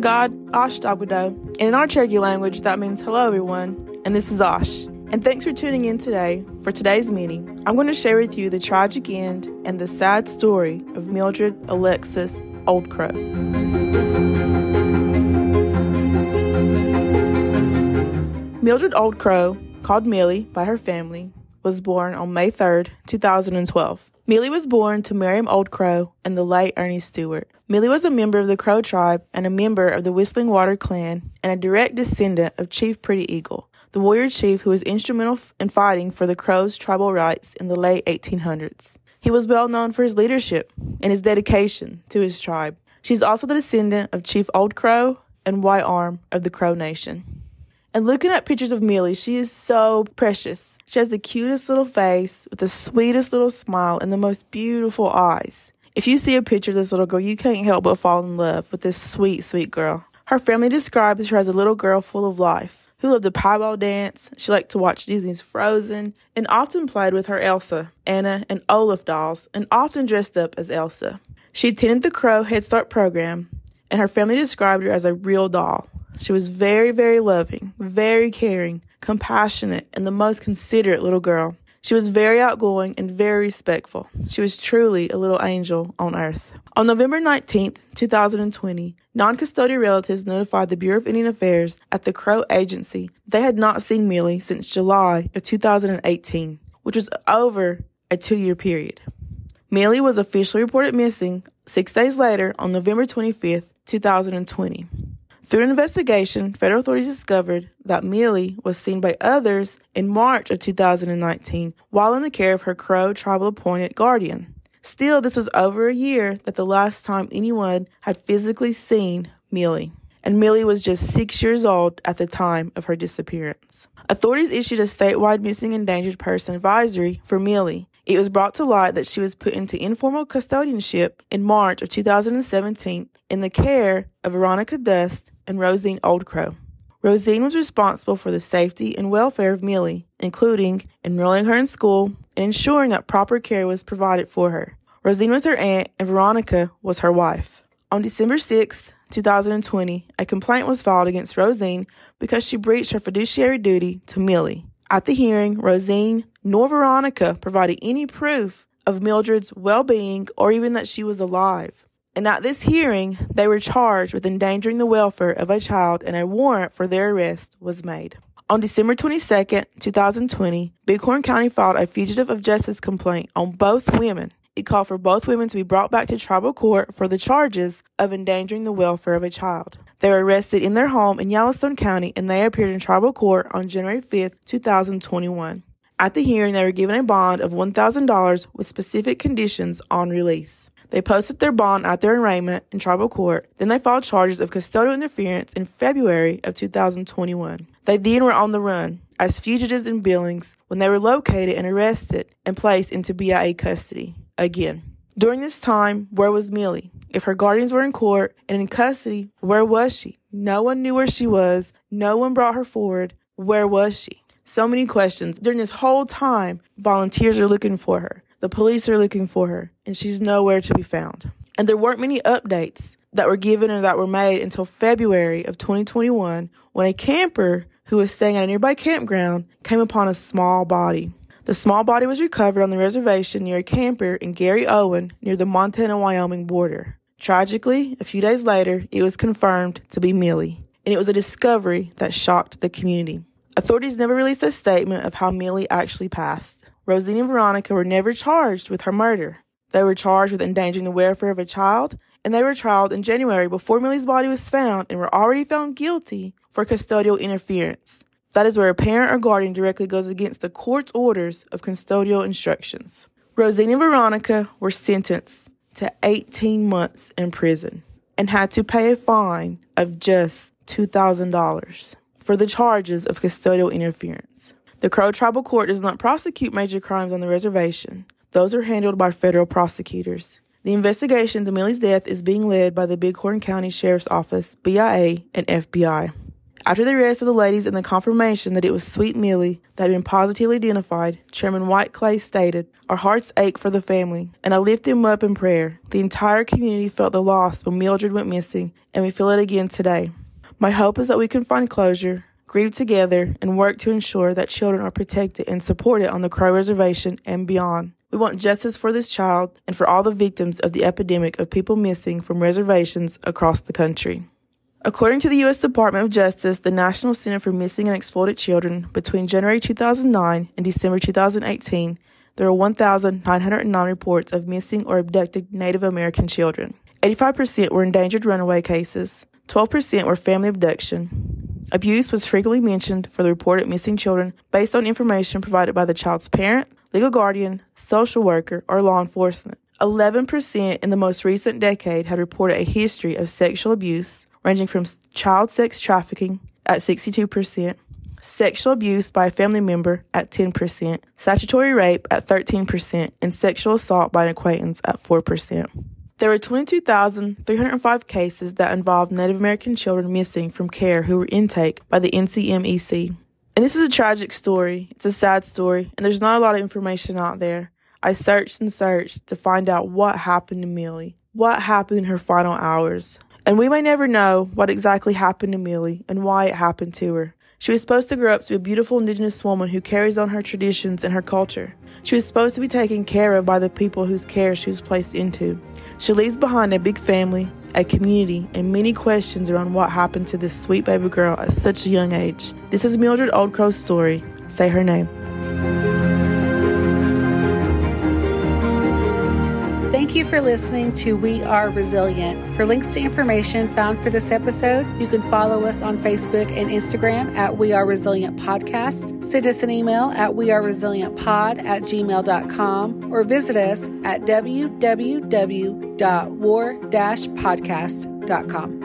God, Osh Dagwado. And in our Cherokee language, that means hello, everyone, and this is Osh. And thanks for tuning in today for today's meeting. I'm going to share with you the tragic end and the sad story of Mildred Alexis Old Crow. Mildred Old Crow, called Millie by her family, was born on May 3, 2012. Millie was born to Miriam Old Crow and the late Ernie Stewart. Millie was a member of the Crow tribe and a member of the Whistling Water clan and a direct descendant of Chief Pretty Eagle, the warrior chief who was instrumental in fighting for the Crows' tribal rights in the late 1800s. He was well known for his leadership and his dedication to his tribe. She's also the descendant of Chief Old Crow and White Arm of the Crow Nation. And looking at pictures of Millie, she is so precious. She has the cutest little face with the sweetest little smile and the most beautiful eyes. If you see a picture of this little girl, you can't help but fall in love with this sweet, sweet girl. Her family describes her as a little girl full of life who loved to piebald dance. She liked to watch Disney's Frozen and often played with her Elsa, Anna, and Olaf dolls and often dressed up as Elsa. She attended the Crow Head Start program and her family described her as a real doll. She was very, very loving, very caring, compassionate, and the most considerate little girl. She was very outgoing and very respectful. She was truly a little angel on earth. On November 19, 2020, non custodial relatives notified the Bureau of Indian Affairs at the Crow Agency they had not seen Millie since July of 2018, which was over a two year period. Millie was officially reported missing six days later on November 25, 2020. Through an investigation, federal authorities discovered that Millie was seen by others in March of 2019 while in the care of her Crow tribal appointed guardian. Still, this was over a year that the last time anyone had physically seen Millie. And Millie was just six years old at the time of her disappearance. Authorities issued a statewide missing endangered person advisory for Millie. It was brought to light that she was put into informal custodianship in March of 2017 in the care of Veronica Dust and Rosine Oldcrow. Rosine was responsible for the safety and welfare of Millie, including enrolling her in school and ensuring that proper care was provided for her. Rosine was her aunt and Veronica was her wife. On December 6, 2020, a complaint was filed against Rosine because she breached her fiduciary duty to Millie. At the hearing, Rosine nor Veronica provided any proof of Mildred's well being or even that she was alive. And at this hearing, they were charged with endangering the welfare of a child, and a warrant for their arrest was made. On December 22, 2020, Bighorn County filed a fugitive of justice complaint on both women. It called for both women to be brought back to tribal court for the charges of endangering the welfare of a child. They were arrested in their home in Yellowstone County and they appeared in tribal court on January 5, 2021. At the hearing, they were given a bond of $1,000 with specific conditions on release. They posted their bond at their arraignment in tribal court. Then they filed charges of custodial interference in February of 2021. They then were on the run as fugitives in Billings when they were located and arrested and placed into BIA custody again. During this time, where was Millie? If her guardians were in court and in custody, where was she? No one knew where she was. No one brought her forward. Where was she? So many questions. During this whole time, volunteers are looking for her. The police are looking for her, and she's nowhere to be found. And there weren't many updates that were given or that were made until February of 2021 when a camper who was staying at a nearby campground came upon a small body. The small body was recovered on the reservation near a camper in Garryowen near the Montana Wyoming border. Tragically, a few days later, it was confirmed to be Millie, and it was a discovery that shocked the community. Authorities never released a statement of how Millie actually passed. Rosine and Veronica were never charged with her murder. They were charged with endangering the welfare of a child, and they were tried in January before Millie's body was found and were already found guilty for custodial interference. That is where a parent or guardian directly goes against the court's orders of custodial instructions. Rosine and Veronica were sentenced to 18 months in prison and had to pay a fine of just $2,000 for the charges of custodial interference. The Crow Tribal Court does not prosecute major crimes on the reservation. Those are handled by federal prosecutors. The investigation into Millie's death is being led by the Bighorn County Sheriff's Office, BIA, and FBI. After the arrest of the ladies and the confirmation that it was Sweet Millie that had been positively identified, Chairman White Clay stated, Our hearts ache for the family, and I lift them up in prayer. The entire community felt the loss when Mildred went missing, and we feel it again today. My hope is that we can find closure, grieve together, and work to ensure that children are protected and supported on the Crow Reservation and beyond. We want justice for this child and for all the victims of the epidemic of people missing from reservations across the country. According to the U.S. Department of Justice, the National Center for Missing and Exploited Children, between January 2009 and December 2018, there were 1,909 reports of missing or abducted Native American children. 85% were endangered runaway cases, 12% were family abduction. Abuse was frequently mentioned for the reported missing children based on information provided by the child's parent, legal guardian, social worker, or law enforcement. 11% in the most recent decade had reported a history of sexual abuse, ranging from child sex trafficking at 62%, sexual abuse by a family member at 10%, statutory rape at 13%, and sexual assault by an acquaintance at 4%. There were 22,305 cases that involved Native American children missing from care who were intake by the NCMEC. And this is a tragic story. It's a sad story, and there's not a lot of information out there. I searched and searched to find out what happened to Millie, what happened in her final hours. And we may never know what exactly happened to Millie and why it happened to her. She was supposed to grow up to be a beautiful indigenous woman who carries on her traditions and her culture. She was supposed to be taken care of by the people whose care she was placed into. She leaves behind a big family, a community, and many questions around what happened to this sweet baby girl at such a young age. This is Mildred Oldcrow's story. Say her name. Thank you for listening to We Are Resilient. For links to information found for this episode, you can follow us on Facebook and Instagram at We Are Resilient Podcast. Send us an email at weareresilientpod at gmail.com or visit us at www.war-podcast.com.